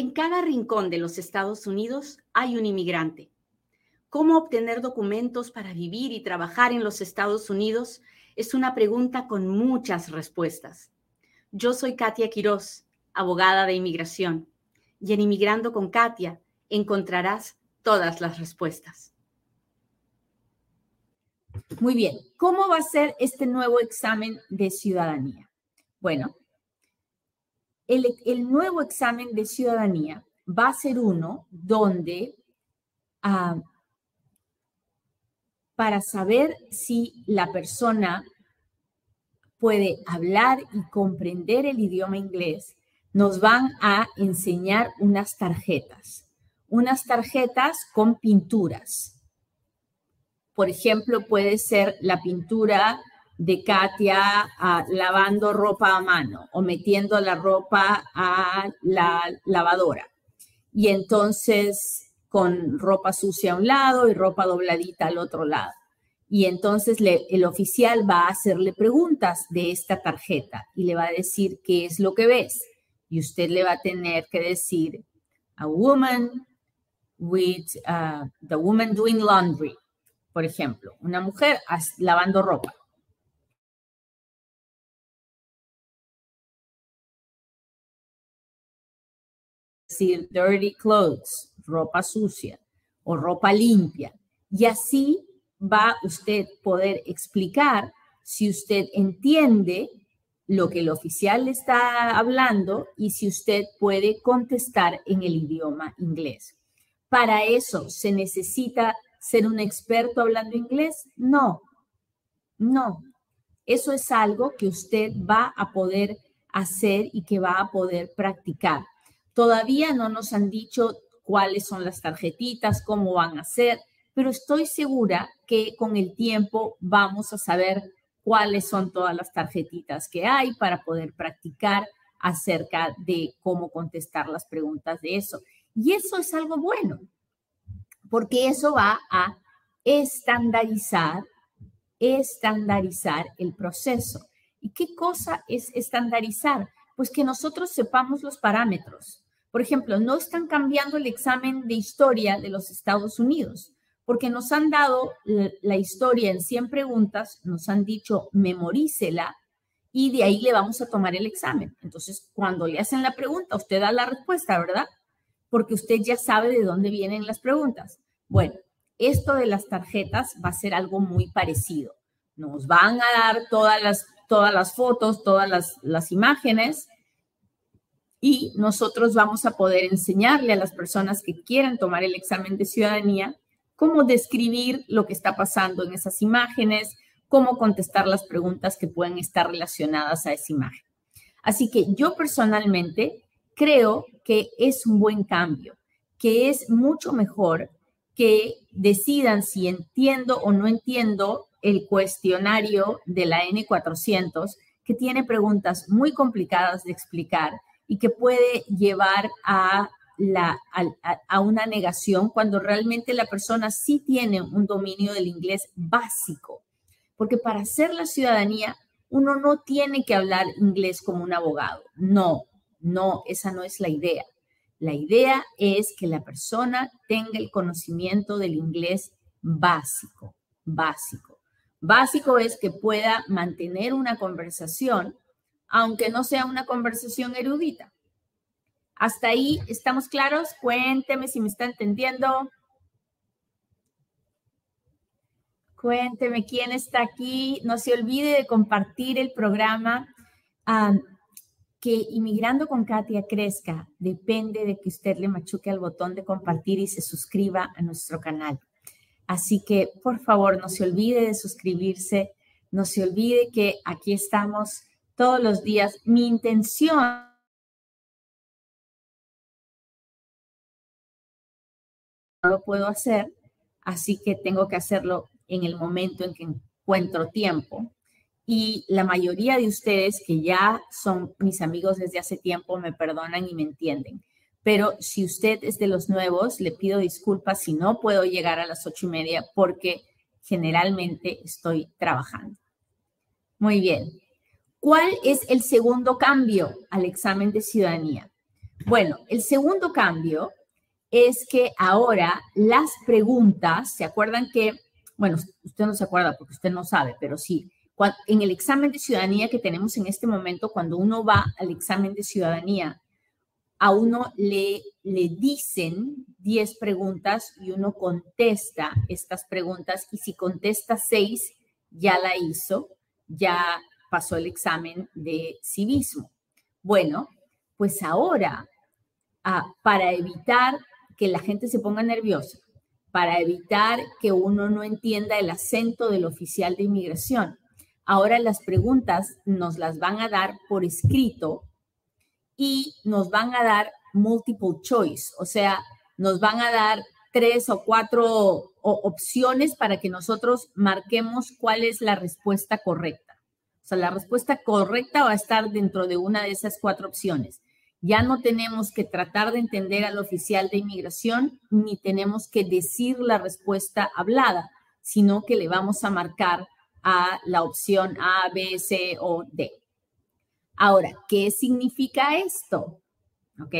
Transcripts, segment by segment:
En cada rincón de los Estados Unidos hay un inmigrante. ¿Cómo obtener documentos para vivir y trabajar en los Estados Unidos? Es una pregunta con muchas respuestas. Yo soy Katia Quiroz, abogada de inmigración, y en Inmigrando con Katia encontrarás todas las respuestas. Muy bien, ¿cómo va a ser este nuevo examen de ciudadanía? Bueno, el, nuevo examen de ciudadanía va a ser uno donde ah, para saber si la persona puede hablar y comprender el idioma inglés, nos van a enseñar unas tarjetas, unas tarjetas con pinturas. Por ejemplo, puede ser la pintura de Katia lavando ropa a mano o metiendo la ropa a la lavadora. Y entonces con ropa sucia a un lado y ropa dobladita al otro lado. Y entonces el oficial va a hacerle preguntas de esta tarjeta y le va a decir qué es lo que ves. Y usted le va a tener que decir, a woman with uh, the woman doing laundry, por ejemplo, una mujer lavando ropa. Decir dirty clothes, ropa sucia o ropa limpia. Y así va usted poder explicar si usted entiende lo que el oficial le está hablando y si usted puede contestar en el idioma inglés. Para eso, ¿se necesita ser un experto hablando inglés? No, no. Eso es algo que usted va a poder hacer y que va a poder practicar. Todavía no nos han dicho cuáles son las tarjetitas, cómo van a ser, pero estoy segura que con el tiempo vamos a saber cuáles son todas las tarjetitas que hay para poder practicar acerca de cómo contestar las preguntas de eso. Y eso es algo bueno, porque eso va a estandarizar, estandarizar el proceso. ¿Y qué cosa es estandarizar? Pues que nosotros sepamos los parámetros. Por ejemplo, no están cambiando el examen de historia de los Estados Unidos, porque nos han dado la historia en 100 preguntas, nos han dicho memorícela y de ahí le vamos a tomar el examen. Entonces, cuando le hacen la pregunta, usted da la respuesta, ¿verdad? Porque usted ya sabe de dónde vienen las preguntas. Bueno, esto de las tarjetas va a ser algo muy parecido. Nos van a dar todas las todas las fotos, todas las, imágenes y nosotros vamos a poder enseñarle a las personas que quieran tomar el examen de ciudadanía cómo describir lo que está pasando en esas imágenes, cómo contestar las preguntas que pueden estar relacionadas a esa imagen. Así que yo personalmente creo que es un buen cambio, que es mucho mejor que decidan si entiendo o no entiendo el cuestionario de la N400, que tiene preguntas muy complicadas de explicar y que puede llevar a, la, a, una negación cuando realmente la persona sí tiene un dominio del inglés básico. Porque para hacer la ciudadanía, uno no tiene que hablar inglés como un abogado. No, no, esa no es la idea. La idea es que la persona tenga el conocimiento del inglés básico, básico. Básico es que pueda mantener una conversación, aunque no sea una conversación erudita. Hasta ahí, ¿estamos claros? Cuénteme si me está entendiendo. Cuénteme quién está aquí. No se olvide de compartir el programa. que Inmigrando con Katia crezca depende de que usted le machuque al botón de compartir y se suscriba a nuestro canal. Así que, por favor, no se olvide de suscribirse, no se olvide que aquí estamos todos los días. Mi intención no lo puedo hacer, así que tengo que hacerlo en el momento en que encuentro tiempo. Y la mayoría de ustedes que ya son mis amigos desde hace tiempo me perdonan y me entienden. Pero si usted es de los nuevos, le pido disculpas si no puedo llegar a las ocho y media porque generalmente estoy trabajando. Muy bien. ¿Cuál es el segundo cambio al examen de ciudadanía? Bueno, el segundo cambio es que ahora las preguntas, ¿se acuerdan que, bueno, usted no se acuerda porque usted no sabe, pero sí, en el examen de ciudadanía que tenemos en este momento, cuando uno va al examen de ciudadanía, a uno le, le dicen 10 preguntas y uno contesta estas preguntas y si contesta 6, ya la hizo, ya pasó el examen de civismo. Bueno, pues ahora, ah, para evitar que la gente se ponga nerviosa, para evitar que uno no entienda el acento del oficial de inmigración, ahora las preguntas nos las van a dar por escrito y nos van a dar multiple choice, o sea, nos van a dar tres o cuatro opciones para que nosotros marquemos cuál es la respuesta correcta. O sea, la respuesta correcta va a estar dentro de una de esas cuatro opciones. Ya no tenemos que tratar de entender al oficial de inmigración ni tenemos que decir la respuesta hablada, sino que le vamos a marcar a la opción A, B, C o D. Ahora, ¿qué significa esto? ¿Ok?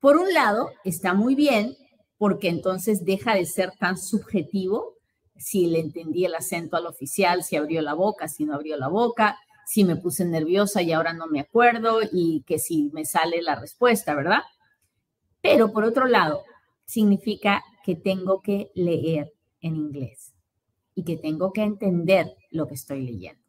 Por un lado, está muy bien porque entonces deja de ser tan subjetivo si le entendí el acento al oficial, si abrió la boca, si no abrió la boca, si me puse nerviosa y ahora no me acuerdo y que si me sale la respuesta, ¿verdad? Pero por otro lado, significa que tengo que leer en inglés y que tengo que entender lo que estoy leyendo.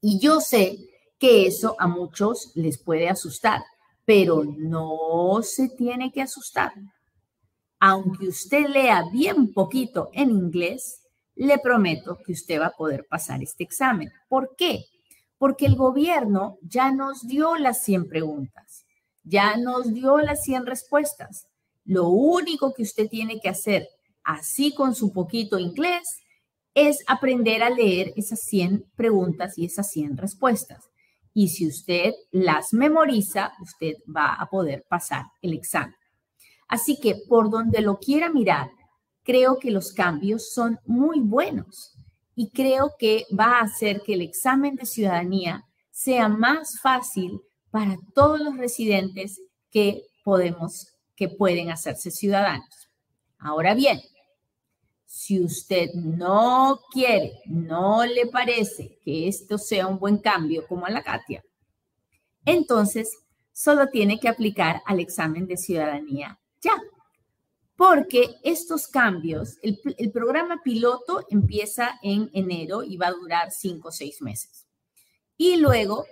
Y yo sé que eso a muchos les puede asustar, pero no se tiene que asustar. Aunque usted lea bien poquito en inglés, le prometo que usted va a poder pasar este examen. ¿Por qué? porque el gobierno ya nos dio las 100 preguntas, ya nos dio las 100 respuestas. Lo único que usted tiene que hacer, así con su poquito inglés, es aprender a leer esas 100 preguntas y esas 100 respuestas. Y si usted las memoriza, usted va a poder pasar el examen. Así que por donde lo quiera mirar, creo que los cambios son muy buenos y creo que va a hacer que el examen de ciudadanía sea más fácil para todos los residentes que podemos, que pueden hacerse ciudadanos. Ahora bien, si usted no quiere, no le parece que esto sea un buen cambio como a la Katia, entonces solo tiene que aplicar al examen de ciudadanía ya porque estos cambios, el, programa piloto empieza en enero y va a durar cinco o seis meses. Y luego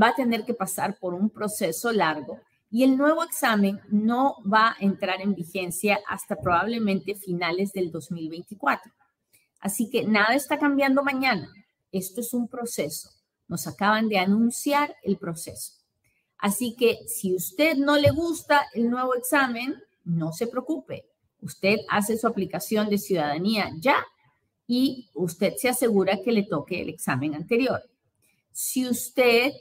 va a tener que pasar por un proceso largo y el nuevo examen no va a entrar en vigencia hasta probablemente finales del 2024. Así que nada está cambiando mañana. Esto es un proceso. Nos acaban de anunciar el proceso. Así que si usted no le gusta el nuevo examen, no se preocupe. Usted hace su aplicación de ciudadanía ya y usted se asegura que le toque el examen anterior. Si usted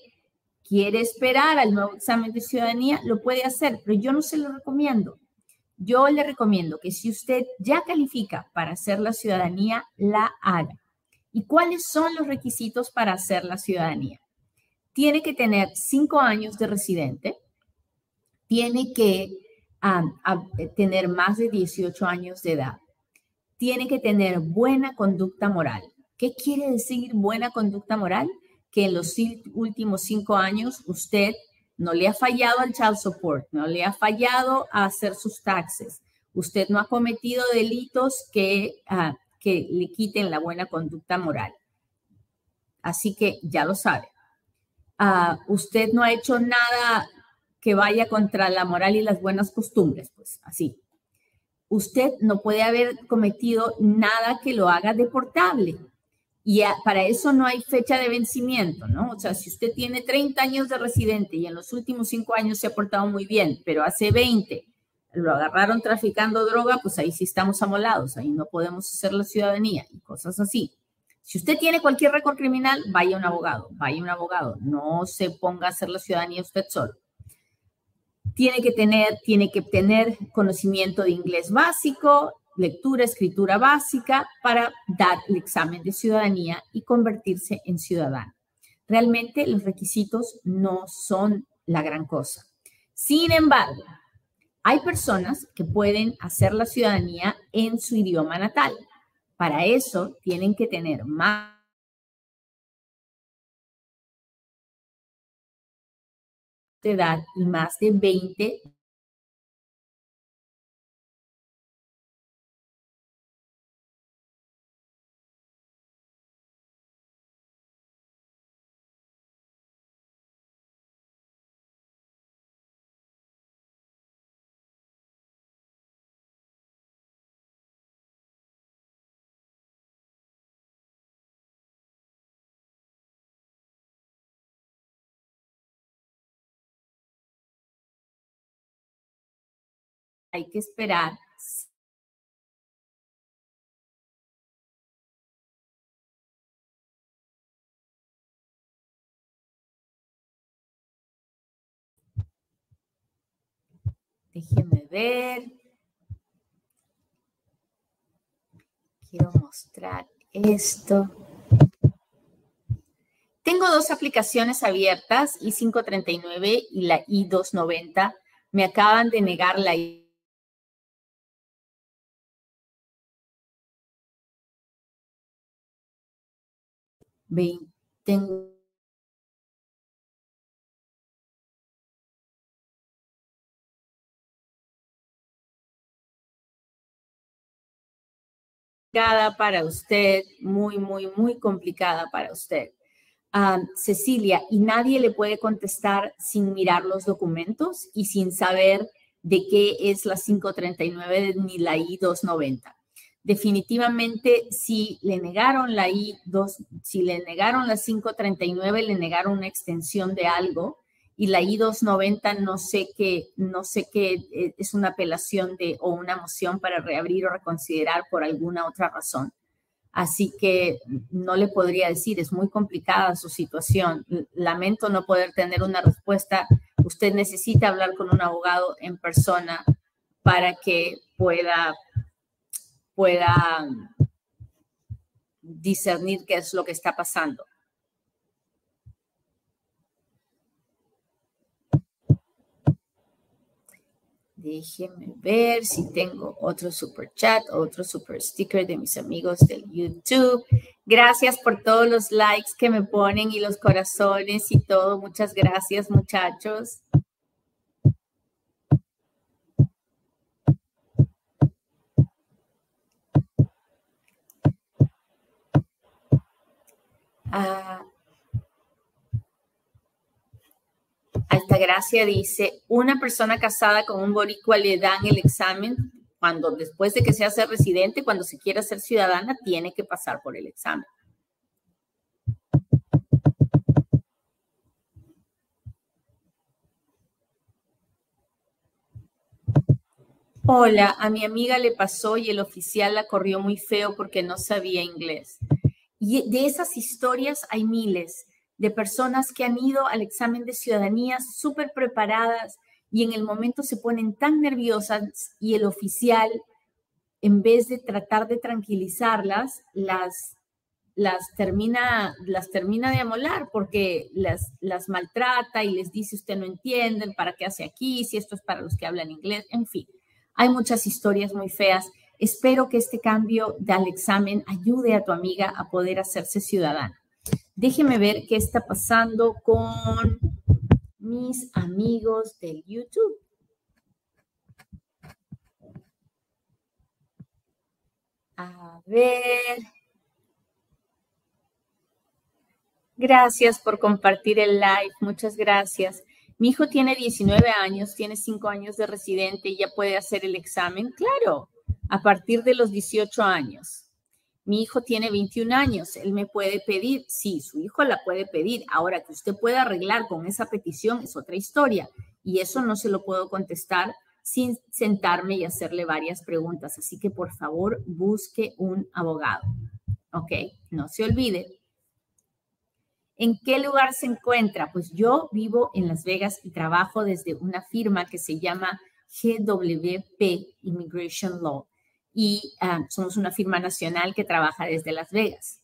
quiere esperar al nuevo examen de ciudadanía, lo puede hacer, pero yo no se lo recomiendo. Yo le recomiendo que si usted ya califica para hacer la ciudadanía, la haga. ¿Y cuáles son los requisitos para hacer la ciudadanía? Tiene que tener cinco años de residente, tiene que a, tener más de 18 años de edad. Tiene que tener buena conducta moral. ¿Qué quiere decir buena conducta moral? Que en los últimos cinco años usted no le ha fallado al child support, no le ha fallado a hacer sus taxes, usted no ha cometido delitos que, ah, que le quiten la buena conducta moral. Así que ya lo sabe. Ah, usted no ha hecho nada que vaya contra la moral y las buenas costumbres, pues así. Usted no puede haber cometido nada que lo haga deportable. Y para eso no hay fecha de vencimiento, ¿no? O sea, si usted tiene 30 años de residente y en los últimos 5 años se ha portado muy bien, pero hace 20 lo agarraron traficando droga, pues ahí sí estamos amolados, ahí no podemos hacer la ciudadanía y cosas así. Si usted tiene cualquier récord criminal, vaya un abogado, vaya un abogado, no se ponga a hacer la ciudadanía usted solo tiene que tener, tiene que tener conocimiento de inglés básico, lectura, escritura básica para dar el examen de ciudadanía y convertirse en ciudadano. Realmente los requisitos no son la gran cosa. Sin embargo, hay personas que pueden hacer la ciudadanía en su idioma natal. Para eso tienen que tener más edad y más de 20 hay que esperar Déjeme ver. Quiero mostrar esto. Tengo dos aplicaciones abiertas, I539 y la I290. Me acaban de negar la tengo para usted, muy, muy, muy complicada para usted. Cecilia, y nadie le puede contestar sin mirar los documentos y sin saber de qué es la 539 ni la I290 definitivamente si le negaron la I2, si le negaron la 539, le negaron una extensión de algo y la I290 no sé qué, no sé qué eh, es una apelación de o una moción para reabrir o reconsiderar por alguna otra razón. Así que no le podría decir, es muy complicada su situación. Lamento no poder tener una respuesta. Usted necesita hablar con un abogado en persona para que pueda pueda discernir qué es lo que está pasando. Déjenme ver si tengo otro super chat, otro super sticker de mis amigos del YouTube. Gracias por todos los likes que me ponen y los corazones y todo. Muchas gracias, muchachos. Ah, Altagracia dice, una persona casada con un boricua le dan el examen cuando después de que se hace residente, cuando se quiera ser ciudadana, tiene que pasar por el examen. Hola, a mi amiga le pasó y el oficial la corrió muy feo porque no sabía inglés. Y de esas historias hay miles de personas que han ido al examen de ciudadanía súper preparadas y en el momento se ponen tan nerviosas y el oficial, en vez de tratar de tranquilizarlas, las, las, termina, las termina de amolar porque las, las maltrata y les dice usted no entiende, ¿para qué hace aquí? Si esto es para los que hablan inglés, en fin. Hay muchas historias muy feas Espero que este cambio del examen ayude a tu amiga a poder hacerse ciudadana. Déjeme ver qué está pasando con mis amigos del YouTube. A ver. Gracias por compartir el live. Muchas gracias. Mi hijo tiene 19 años, tiene 5 años de residente y ya puede hacer el examen. Claro, a partir de los 18 años. Mi hijo tiene 21 años, él me puede pedir, sí, su hijo la puede pedir. Ahora que usted pueda arreglar con esa petición es otra historia y eso no se lo puedo contestar sin sentarme y hacerle varias preguntas. Así que por favor busque un abogado. ¿Ok? No se olvide. ¿En qué lugar se encuentra? Pues yo vivo en Las Vegas y trabajo desde una firma que se llama GWP Immigration Law y ah, somos una firma nacional que trabaja desde Las Vegas.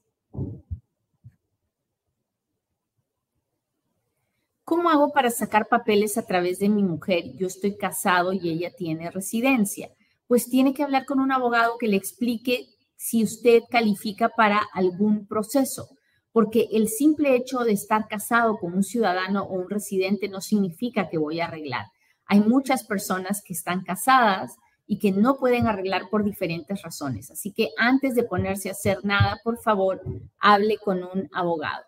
¿cómo hago para sacar papeles a través de mi mujer? Yo estoy casado y ella tiene residencia. Pues tiene que hablar con un abogado que le explique si usted califica para algún proceso, porque el simple hecho de estar casado con un ciudadano o un residente no significa que voy a arreglar. Hay muchas personas que están casadas y que no pueden arreglar por diferentes razones. Así que antes de ponerse a hacer nada, por favor, hable con un abogado.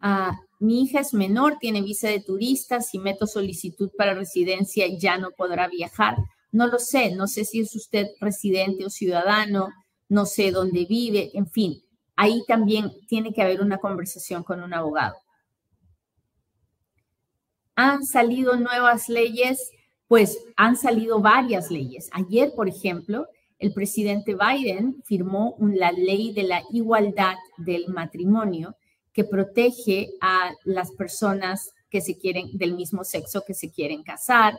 Ah, mi hija es menor, tiene visa de turista, si meto solicitud para residencia ya no podrá viajar. No lo sé, no sé si es usted residente o ciudadano, no sé dónde vive, en fin, ahí también tiene que haber una conversación con un abogado. Han salido nuevas leyes pues han salido varias leyes. Ayer, por ejemplo, el presidente Biden firmó la ley de la igualdad del matrimonio que protege a las personas que se quieren del mismo sexo que se quieren casar.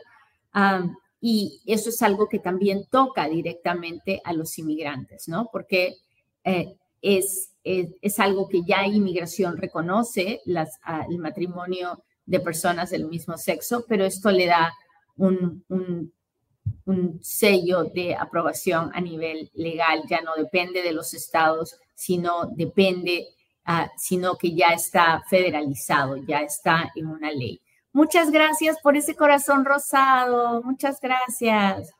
y eso es algo que también toca directamente a los inmigrantes, ¿no? Porque eh, es, es, algo que ya inmigración reconoce, el matrimonio de personas del mismo sexo, pero esto le da un, sello de aprobación a nivel legal, ya no depende de los estados, sino depende, ah, sino que ya está federalizado, ya está en una ley. Muchas gracias por ese corazón rosado, muchas gracias.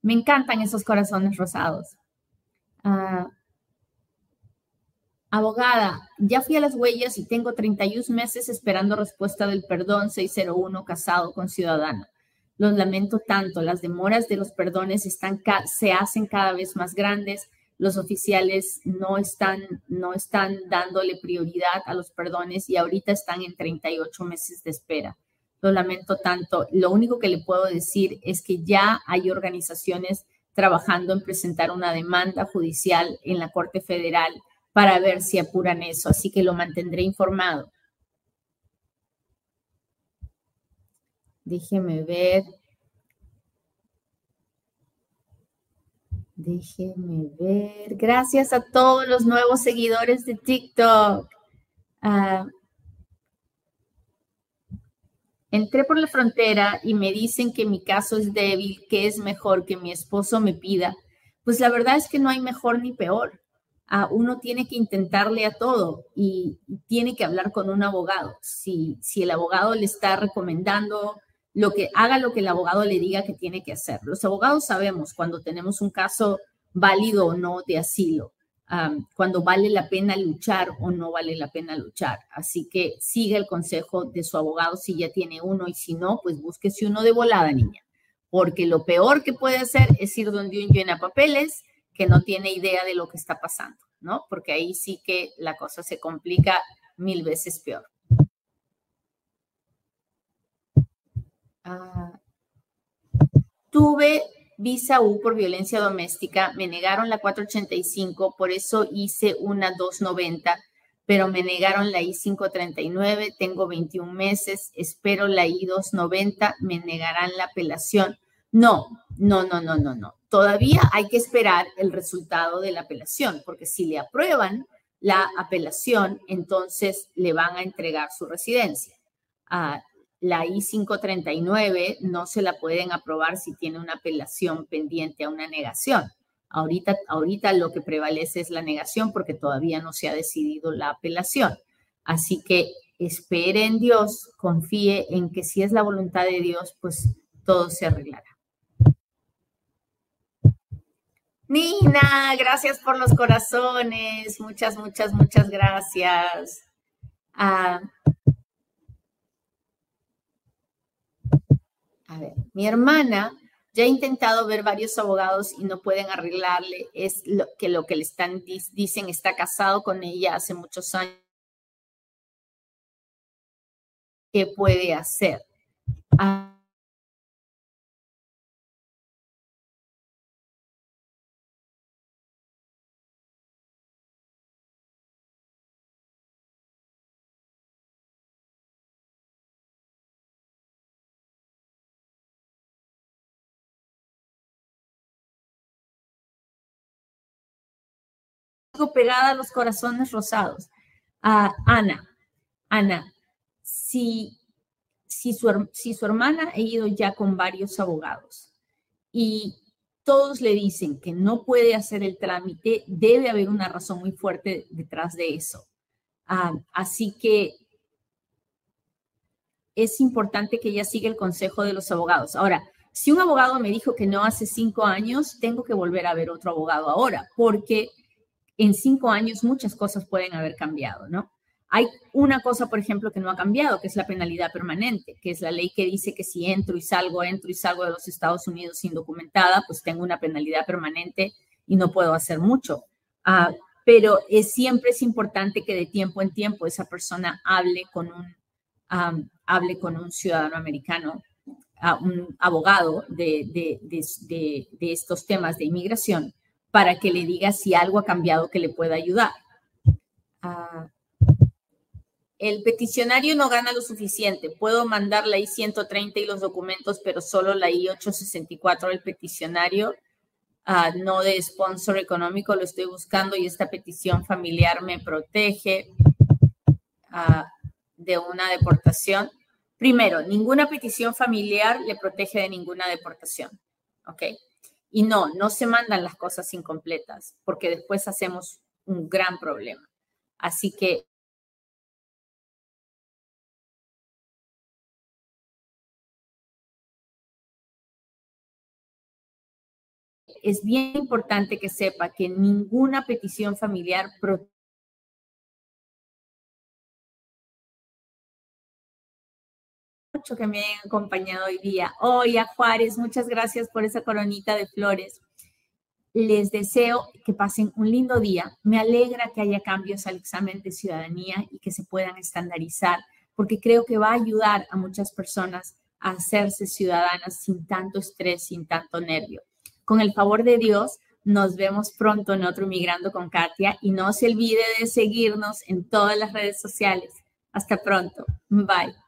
Me encantan esos corazones rosados. Ah, abogada, ya fui a las huellas y tengo 31 meses esperando respuesta del perdón 601 casado con ciudadano. Los lamento tanto. Las demoras de los perdones están se hacen cada vez más grandes. Los oficiales no están, no están dándole prioridad a los perdones y ahorita están en 38 meses de espera. Lo lamento tanto. Lo único que le puedo decir es que ya hay organizaciones trabajando en presentar una demanda judicial en la Corte Federal para ver si apuran eso. Así que lo mantendré informado. Déjeme ver. Déjeme ver. Gracias a todos los nuevos seguidores de TikTok. Ah, entré por la frontera y me dicen que mi caso es débil, que es mejor que mi esposo me pida. Pues la verdad es que no hay mejor ni peor. Ah, uno tiene que intentarle a todo y tiene que hablar con un abogado. Si, si el abogado le está recomendando lo que haga lo que el abogado le diga que tiene que hacer. Los abogados sabemos cuando tenemos un caso válido o no de asilo, cuando vale la pena luchar o no vale la pena luchar. Así que siga el consejo de su abogado si ya tiene uno y si no, pues búsquese uno de volada, niña. Porque lo peor que puede hacer es ir donde un llena papeles que no tiene idea de lo que está pasando, ¿no? Porque ahí sí que la cosa se complica mil veces peor. Ah, tuve visa U por violencia doméstica, me negaron la 485, por eso hice una 290, pero me negaron la I-539, tengo 21 meses, espero la I-290, me negarán la apelación. No, no, no, no, no, no. Todavía hay que esperar el resultado de la apelación, porque si le aprueban la apelación, entonces le van a entregar su residencia. Ah, la I-539 no se la pueden aprobar si tiene una apelación pendiente a una negación. Ahorita, ahorita lo que prevalece es la negación porque todavía no se ha decidido la apelación. Así que espere en Dios, confíe en que si es la voluntad de Dios, pues todo se arreglará. Nina, gracias por los corazones. Muchas, muchas, muchas gracias. Ah, A ver, mi hermana ya ha intentado ver varios abogados y no pueden arreglarle. Es lo que lo que le están dicen está casado con ella hace muchos años. ¿Qué puede hacer? Ah, pegada a los corazones rosados. Ana, Ana, si si su, si su hermana ha ido ya con varios abogados y todos le dicen que no puede hacer el trámite, debe haber una razón muy fuerte detrás de eso. Ah, así que es importante que ella siga el consejo de los abogados. Ahora, si un abogado me dijo que no hace cinco años, tengo que volver a ver otro abogado ahora, porque en cinco años muchas cosas pueden haber cambiado, ¿no? Hay una cosa, por ejemplo, que no ha cambiado, que es la penalidad permanente, que es la ley que dice que si entro y salgo, entro y salgo de los Estados Unidos indocumentada, pues tengo una penalidad permanente y no puedo hacer mucho. Ah, pero es, siempre es importante que de tiempo en tiempo esa persona hable con un, hable con un ciudadano americano, un abogado de, de, de, de estos temas de inmigración, para que le diga si algo ha cambiado que le pueda ayudar. Ah, el peticionario no gana lo suficiente. Puedo mandar la I-130 y los documentos, pero solo la I-864 del peticionario, ah, no de sponsor económico, lo estoy buscando y esta petición familiar me protege ah, de una deportación. Primero, ninguna petición familiar le protege de ninguna deportación. ¿Ok? Y no, no se mandan las cosas incompletas, porque después hacemos un gran problema. Así que es bien importante que sepa que ninguna petición familiar que me hayan acompañado hoy día. Hoy a Juárez, muchas gracias por esa coronita de flores. Les deseo que pasen un lindo día. Me alegra que haya cambios al examen de ciudadanía y que se puedan estandarizar, porque creo que va a ayudar a muchas personas a hacerse ciudadanas sin tanto estrés, sin tanto nervio. Con el favor de Dios, nos vemos pronto en otro Migrando con Katia y no se olvide de seguirnos en todas las redes sociales. Hasta pronto. Bye.